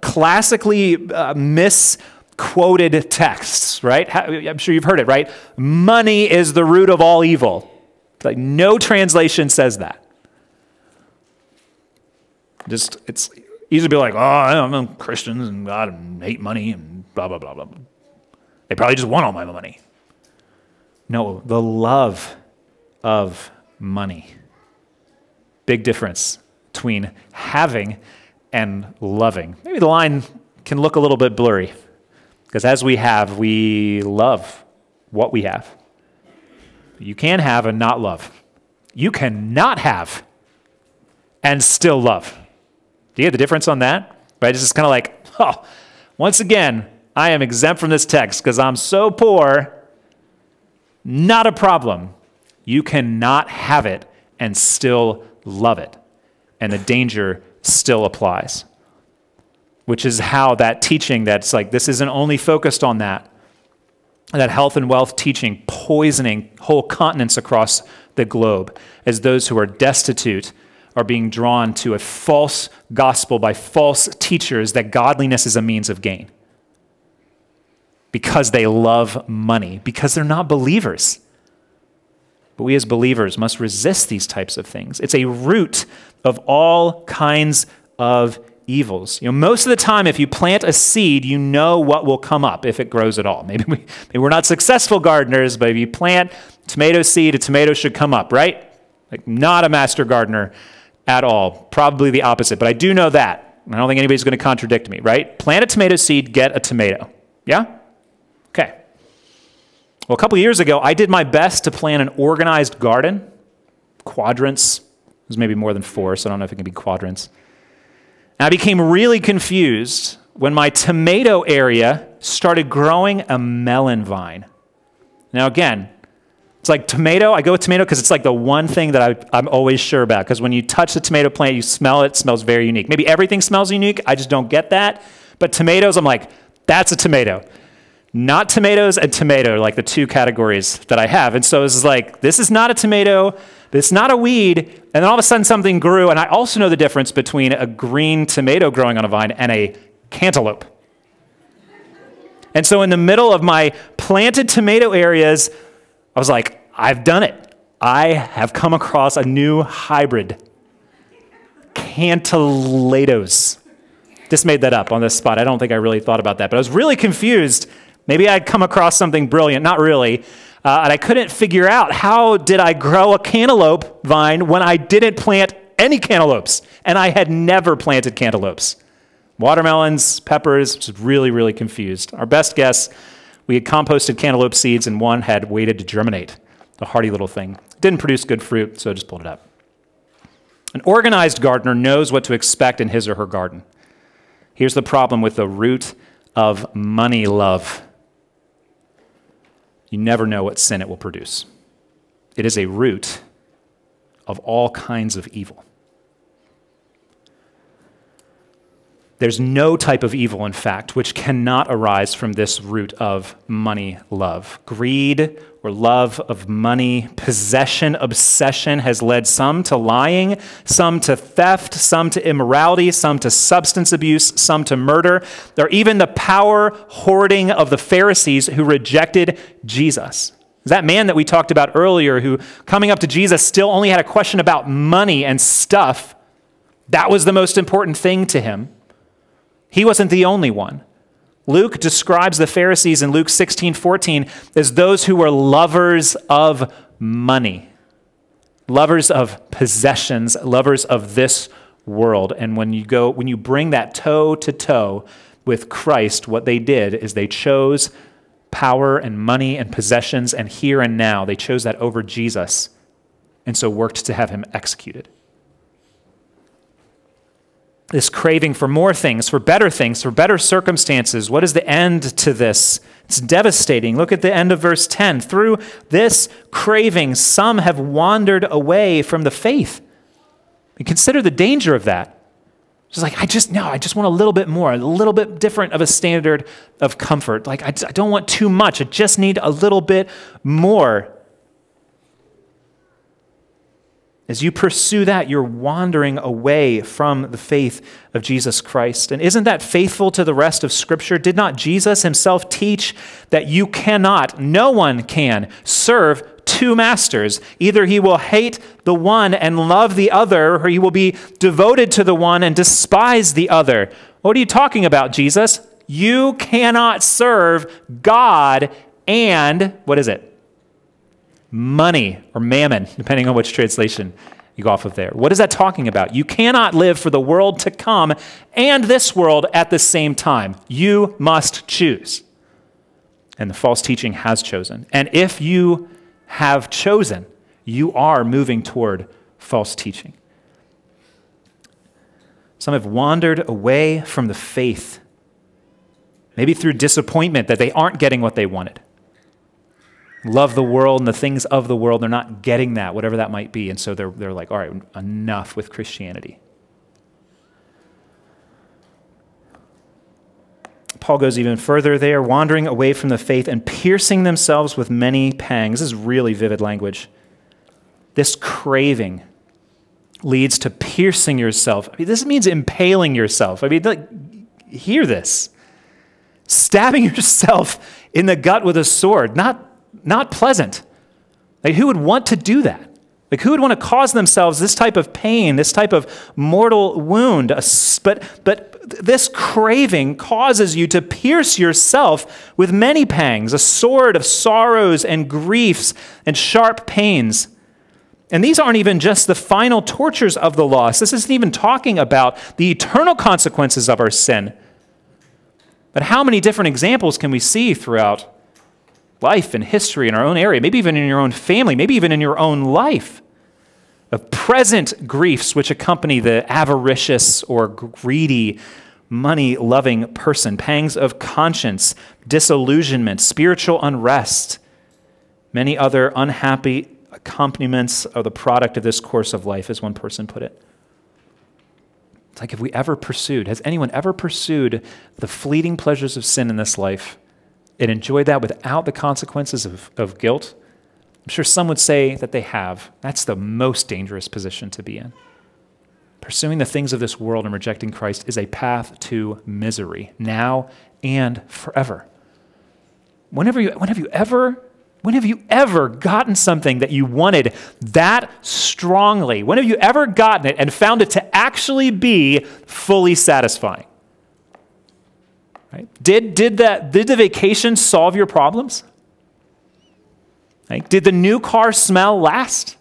classically uh, misquoted texts, right? I'm sure you've heard it, right? Money is the root of all evil. Like no translation says that. Just it's easy to be like, oh, I'm Christians and God and hate money and blah blah blah blah. They probably just want all my money. No, the love of money. Big difference between having and loving. Maybe the line can look a little bit blurry because as we have, we love what we have. You can have and not love. You cannot have and still love. Do you get the difference on that? Right? It's just kind of like, oh, once again, I am exempt from this text because I'm so poor. Not a problem. You cannot have it and still love it. And the danger still applies, which is how that teaching that's like, this isn't only focused on that, that health and wealth teaching poisoning whole continents across the globe as those who are destitute are being drawn to a false gospel by false teachers that godliness is a means of gain because they love money, because they're not believers. But we as believers must resist these types of things. It's a root of all kinds of evils. You know, most of the time, if you plant a seed, you know what will come up if it grows at all. Maybe, we, maybe we're not successful gardeners, but if you plant tomato seed, a tomato should come up, right? Like, not a master gardener at all. Probably the opposite, but I do know that. I don't think anybody's going to contradict me, right? Plant a tomato seed, get a tomato. Yeah? Well, a couple years ago, I did my best to plan an organized garden, quadrants. There's maybe more than four, so I don't know if it can be quadrants. And I became really confused when my tomato area started growing a melon vine. Now, again, it's like tomato. I go with tomato because it's like the one thing that I, am always sure about. Because when you touch the tomato plant, you smell it, it smells very unique. Maybe everything smells unique. I just don't get that. But tomatoes, I'm like, that's a tomato. Not tomatoes and tomato, like the two categories that I have. And so this is like, this is not a tomato. This is not a weed. And then all of a sudden something grew. And I also know the difference between a green tomato growing on a vine and a cantaloupe. And so in the middle of my planted tomato areas, I was like, I've done it. I have come across a new hybrid. Cantilatos. Just made that up on this spot. I don't think I really thought about that, but I was really confused. Maybe I'd come across something brilliant. Not really. Uh, and I couldn't figure out how did I grow a cantaloupe vine when I didn't plant any cantaloupes, and I had never planted cantaloupes. Watermelons, peppers, was really, really confused. Our best guess we had composted cantaloupe seeds, and one had waited to germinate, a hardy little thing. didn't produce good fruit, so I just pulled it up. An organized gardener knows what to expect in his or her garden. Here's the problem with the root of money love you never know what sin it will produce. It is a root of all kinds of evil. There's no type of evil, in fact, which cannot arise from this root of money love. Greed or love of money, possession, obsession has led some to lying, some to theft, some to immorality, some to substance abuse, some to murder, or even the power hoarding of the Pharisees who rejected Jesus. That man that we talked about earlier, who coming up to Jesus still only had a question about money and stuff, that was the most important thing to him. He wasn't the only one. Luke describes the Pharisees in Luke 16 14 as those who were lovers of money, lovers of possessions, lovers of this world. And when you go, when you bring that toe to toe with Christ, what they did is they chose power and money and possessions and here and now. They chose that over Jesus and so worked to have him executed this craving for more things, for better things, for better circumstances. What is the end to this? It's devastating. Look at the end of verse 10. Through this craving, some have wandered away from the faith. And consider the danger of that. Just like, I just, no, I just want a little bit more, a little bit different of a standard of comfort. Like, I, I don't want too much. I just need a little bit more. As you pursue that, you're wandering away from the faith of Jesus Christ. And isn't that faithful to the rest of Scripture? Did not Jesus himself teach that you cannot, no one can, serve two masters? Either he will hate the one and love the other, or he will be devoted to the one and despise the other. What are you talking about, Jesus? You cannot serve God and, what is it? Money or mammon, [LAUGHS] depending on which translation you go off of there. What is that talking about? You cannot live for the world to come and this world at the same time. You must choose. And the false teaching has chosen. And if you have chosen, you are moving toward false teaching. Some have wandered away from the faith, maybe through disappointment that they aren't getting what they wanted love the world and the things of the world. They're not getting that, whatever that might be. And so they're, they're like, all right, enough with Christianity. Paul goes even further. They are wandering away from the faith and piercing themselves with many pangs. This is really vivid language. This craving leads to piercing yourself. I mean, this means impaling yourself. I mean, like, hear this stabbing [LAUGHS] yourself in the gut with a sword, not not pleasant. Like, who would want to do that? Like, who would want to cause themselves this type of pain, this type of mortal wound? But, but this craving causes you to pierce yourself with many pangs, a sword of sorrows and griefs and sharp pains. And these aren't even just the final tortures of the loss. This isn't even talking about the eternal consequences of our sin. But how many different examples can we see throughout life and history in our own area, maybe even in your own family, maybe even in your own life, of present griefs which accompany the avaricious or greedy, money loving person, pangs of conscience, disillusionment, spiritual unrest, many other unhappy accompaniments of the product of this course of life, as one person put it. It's like, have we ever pursued, has anyone ever pursued the fleeting pleasures of sin in this life and enjoyed that without the consequences of, of guilt? I'm sure some would say that they have. That's the most dangerous position to be in. Pursuing the things of this world and rejecting Christ is a path to misery, now and forever. Whenever you, when have you ever when have you ever gotten something that you wanted that strongly? When have you ever gotten it and found it to actually be fully satisfying? Right? Did, did, that, did the vacation solve your problems? Right? Did the new car smell last?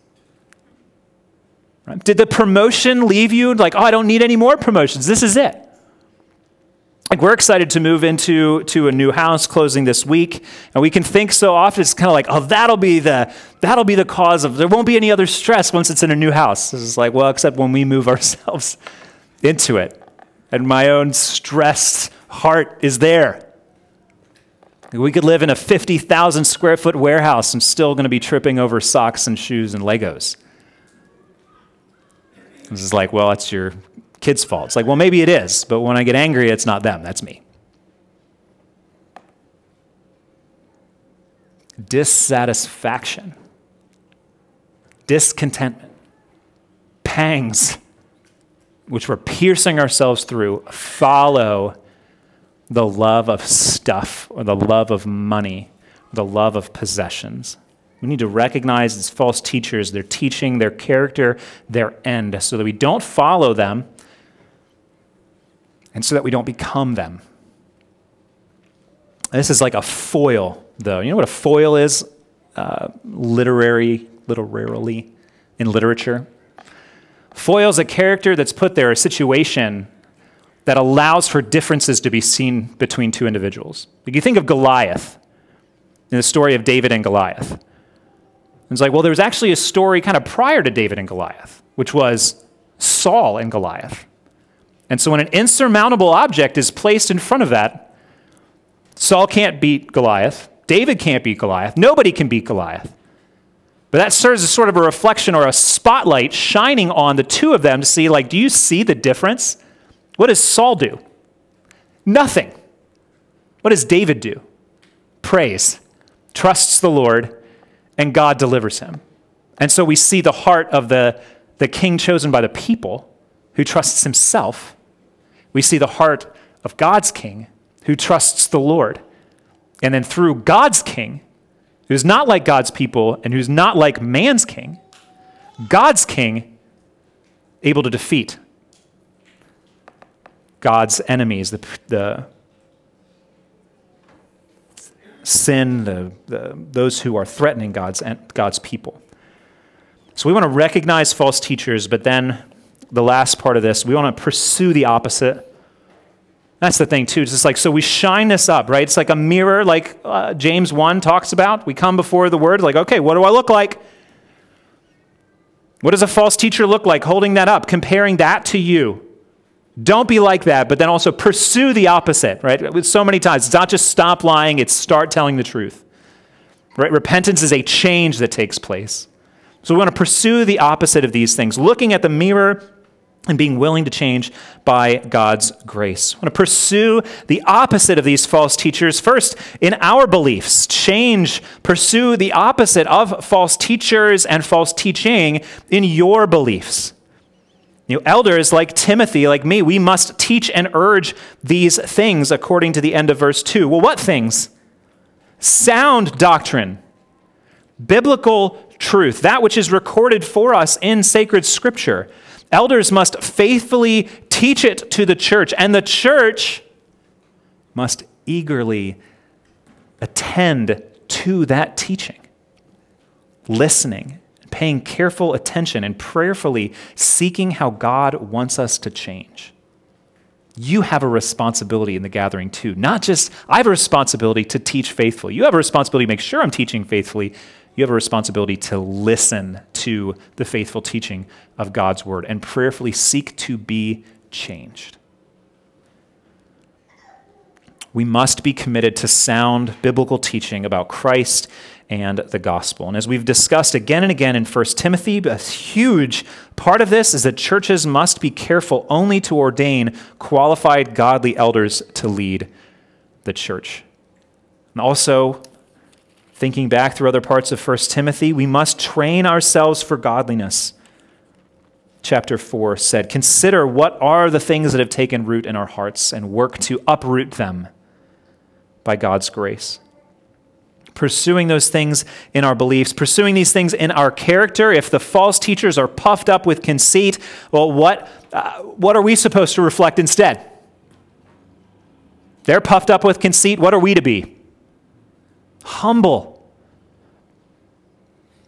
Right? Did the promotion leave you like, oh, I don't need any more promotions? This is it. Like we're excited to move into to a new house closing this week, and we can think so often it's kind of like, oh, that'll be the that'll be the cause of there won't be any other stress once it's in a new house. It's like, well, except when we move [LAUGHS] ourselves into it, and my own stressed heart is there. We could live in a 50,000 square foot warehouse and still going to be tripping over socks and shoes and Legos. This is like, well, it's your kid's fault. It's like, well, maybe it is, but when I get angry, it's not them, that's me. Dissatisfaction, discontentment, pangs, which we're piercing ourselves through, follow the love of stuff or the love of money, the love of possessions. We need to recognize these false teachers, their teaching, their character, their end, so that we don't follow them and so that we don't become them. This is like a foil, though. You know what a foil is? Uh, literary, literarily, in literature. Foil is a character that's put there, a situation that allows for differences to be seen between two individuals. Like you think of Goliath in the story of David and Goliath. It's like, well, there was actually a story kind of prior to David and Goliath, which was Saul and Goliath. And so when an insurmountable object is placed in front of that, Saul can't beat Goliath. David can't beat Goliath. Nobody can beat Goliath. But that serves as sort of a reflection or a spotlight shining on the two of them to see, like, do you see the difference? What does Saul do? Nothing. What does David do? Prays, trusts the Lord, and God delivers him. And so we see the heart of the, the king chosen by the people who trusts himself we see the heart of God's king who trusts the Lord. And then through God's king, who's not like God's people and who's not like man's king, God's king able to defeat God's enemies, the, the sin, the, the, those who are threatening God's, God's people. So we want to recognize false teachers, but then the last part of this, we want to pursue the opposite. That's the thing, too. It's just like, so we shine this up, right? It's like a mirror, like uh, James 1 talks about. We come before the word, like, okay, what do I look like? What does a false teacher look like? Holding that up, comparing that to you. Don't be like that, but then also pursue the opposite, right? With so many times, it's not just stop lying, it's start telling the truth. Right? Repentance is a change that takes place. So we want to pursue the opposite of these things, looking at the mirror and being willing to change by God's grace. I want to pursue the opposite of these false teachers first in our beliefs. Change, pursue the opposite of false teachers and false teaching in your beliefs. You know, elders like Timothy, like me, we must teach and urge these things according to the end of verse 2. Well, what things? Sound doctrine, biblical truth, that which is recorded for us in sacred scripture Elders must faithfully teach it to the church, and the church must eagerly attend to that teaching, listening, paying careful attention, and prayerfully seeking how God wants us to change. you have a responsibility in the gathering too. Not just, I have a responsibility to teach faithfully. You have a responsibility to make sure I'm teaching faithfully. You have a responsibility to listen to the faithful teaching of God's word and prayerfully seek to be changed. We must be committed to sound biblical teaching about Christ and the gospel. And as we've discussed again and again in 1 Timothy, a huge part of this is that churches must be careful only to ordain qualified godly elders to lead the church. And also, thinking back through other parts of 1 Timothy, we must train ourselves for godliness. Chapter 4 said, Consider what are the things that have taken root in our hearts and work to uproot them by God's grace pursuing those things in our beliefs, pursuing these things in our character. If the false teachers are puffed up with conceit, well, what, uh, what are we supposed to reflect instead? They're puffed up with conceit. What are we to be? Humble.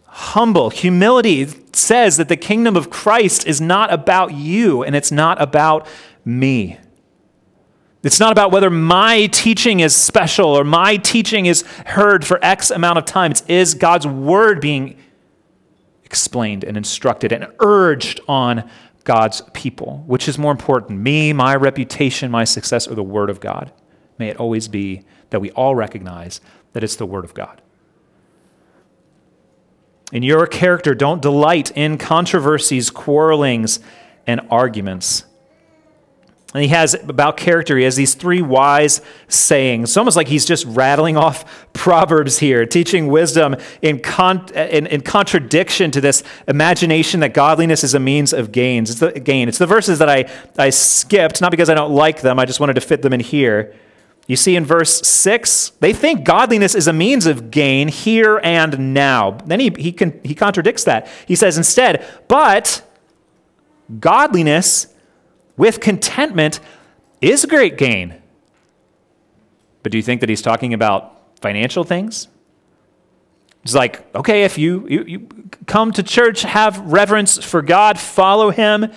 Humble. Humility says that the kingdom of Christ is not about you and it's not about me. It's not about whether my teaching is special or my teaching is heard for X amount of time. It is God's word being explained and instructed and urged on God's people. Which is more important, me, my reputation, my success, or the word of God? May it always be that we all recognize that it's the word of God. In your character, don't delight in controversies, quarrelings, and arguments and he has about character, he has these three wise sayings. It's almost like he's just rattling off [LAUGHS] proverbs here, teaching wisdom in, con- in, in, contradiction to this imagination that godliness is a means of gains. It's the, gain. It's the verses that I, I skipped, not because I don't like them, I just wanted to fit them in here. You see in verse 6, they think godliness is a means of gain here and now. Then he, he, can, he contradicts that. He says instead, but godliness with contentment is great gain. But do you think that he's talking about financial things? It's like, okay, if you, you, you come to church, have reverence for God, follow him,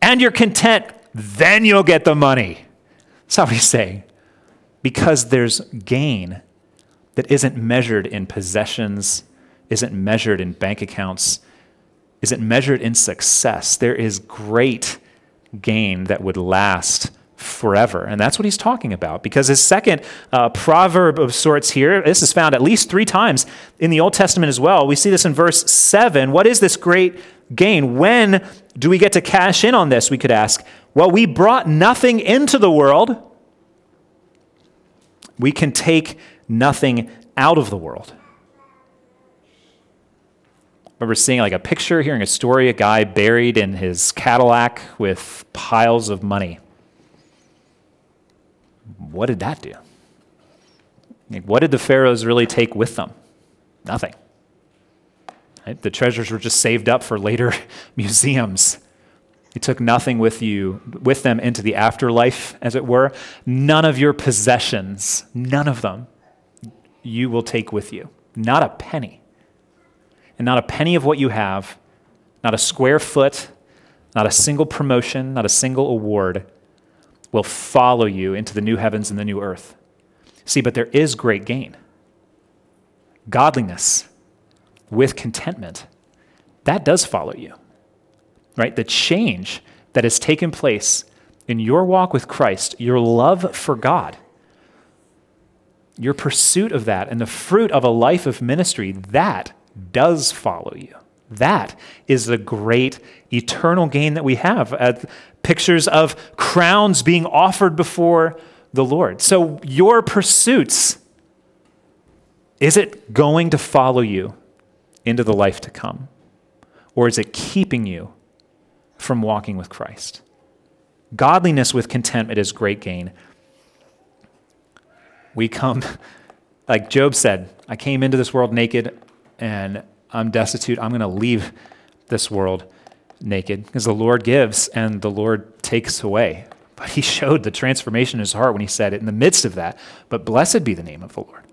and you're content, then you'll get the money. That's not what he's saying. Because there's gain that isn't measured in possessions, isn't measured in bank accounts, isn't measured in success. There is great gain that would last forever. And that's what he's talking about because his second uh, proverb of sorts here, this is found at least three times in the Old Testament as well. We see this in verse 7. What is this great gain? When do we get to cash in on this? We could ask. Well, we brought nothing into the world, we can take nothing out of the world remember seeing like a picture, hearing a story, a guy buried in his Cadillac with piles of money. What did that do? Like, what did the pharaohs really take with them? Nothing. Right? The treasures were just saved up for later [LAUGHS] museums. You took nothing with you with them into the afterlife, as it were. None of your possessions, none of them, you will take with you. Not a penny and not a penny of what you have, not a square foot, not a single promotion, not a single award will follow you into the new heavens and the new earth. See, but there is great gain. Godliness with contentment, that does follow you, right? The change that has taken place in your walk with Christ, your love for God, your pursuit of that, and the fruit of a life of ministry, that does follow you. That is the great eternal gain that we have. Uh, pictures of crowns being offered before the Lord. So, your pursuits, is it going to follow you into the life to come? Or is it keeping you from walking with Christ? Godliness with contentment is great gain. We come, [LAUGHS] like Job said, I came into this world naked and I'm destitute. I'm going to leave this world naked because the Lord gives and the Lord takes away. But he showed the transformation in his heart when he said it in the midst of that. But blessed be the name of the Lord.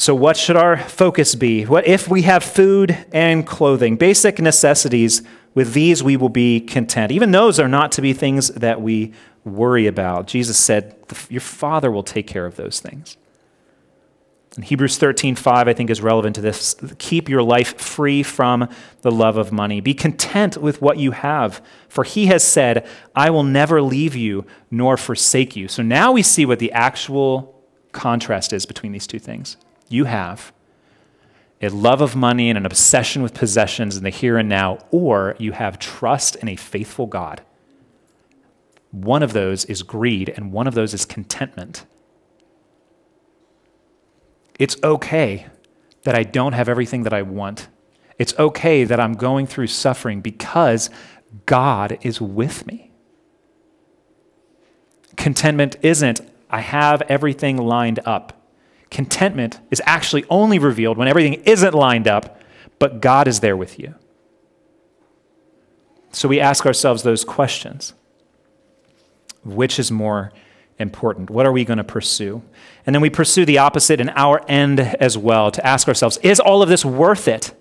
So, what should our focus be? What if we have food and clothing, basic necessities with these we will be content. Even those are not to be things that we worry about. Jesus said, Your Father will take care of those things. And Hebrews 13, 5, I think, is relevant to this. Keep your life free from the love of money. Be content with what you have, for he has said, I will never leave you nor forsake you. So now we see what the actual contrast is between these two things. You have a love of money and an obsession with possessions in the here and now, or you have trust in a faithful God. One of those is greed, and one of those is contentment. It's okay that I don't have everything that I want. It's okay that I'm going through suffering because God is with me. Contentment isn't, I have everything lined up. Contentment is actually only revealed when everything isn't lined up, but God is there with you. So we ask ourselves those questions Which is more important? What are we going to pursue? And then we pursue the opposite in our end as well to ask ourselves Is all of this worth it?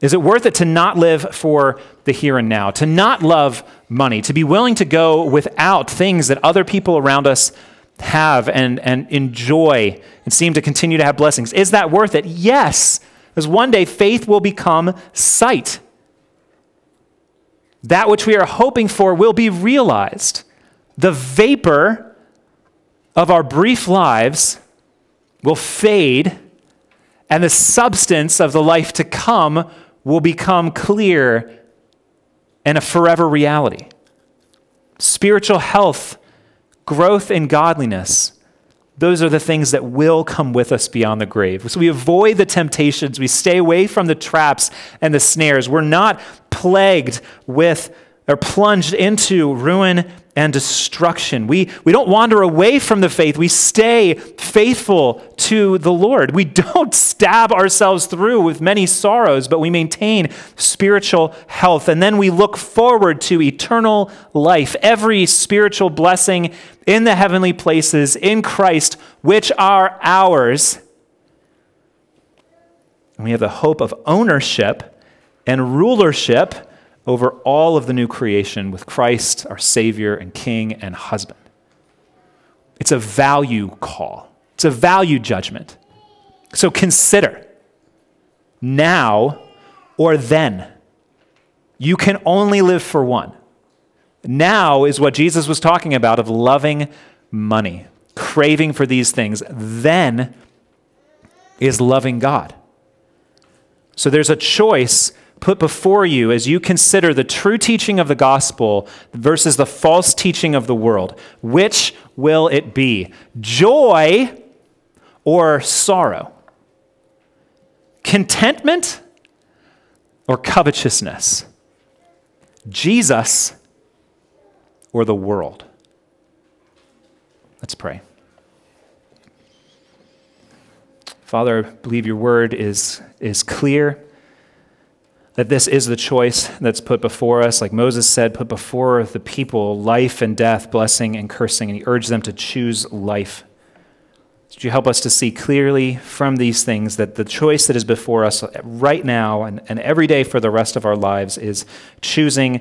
Is it worth it to not live for the here and now, to not love money, to be willing to go without things that other people around us have and, and enjoy and seem to continue to have blessings? Is that worth it? Yes, because one day faith will become sight. That which we are hoping for will be realized. The vapor of our brief lives will fade, and the substance of the life to come will become clear and a forever reality. Spiritual health growth in godliness, those are the things that will come with us beyond the grave. So we avoid the temptations, we stay away from the traps and the snares. We're not plagued with or plunged into ruin and destruction. We, we don't wander away from the faith. We stay faithful to the Lord. We [LAUGHS] don't stab ourselves through with many sorrows, but we maintain spiritual health. And then we look forward to eternal life, every spiritual blessing in the heavenly places in Christ, which are ours. And we have the hope of ownership and rulership over all of the new creation with Christ, our Savior and King and husband. It's a value call, it's a value judgment. So consider now or then. You can only live for one. Now is what Jesus was talking about of loving money, craving for these things. Then is loving God. So there's a choice put before you as you consider the true teaching of the gospel versus the false teaching of the world. Which will it be? Joy or sorrow? Contentment or covetousness? Jesus or the world? Let's pray. Father, I believe your word is, is clear that this is the choice that's put before us. Like Moses said, put before the people life and death, blessing and cursing, and he urged them to choose life. Would you help us to see clearly from these things that the choice that is before us right now and, and every day for the rest of our lives is choosing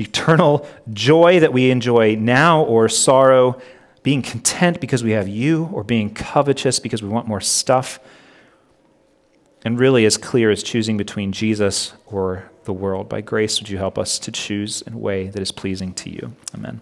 eternal joy that we enjoy now or sorrow, being content because we have you, or being covetous because we want more stuff and really as clear as choosing between Jesus or the world. By grace, would you help us to choose in a way that is pleasing to you? Amen.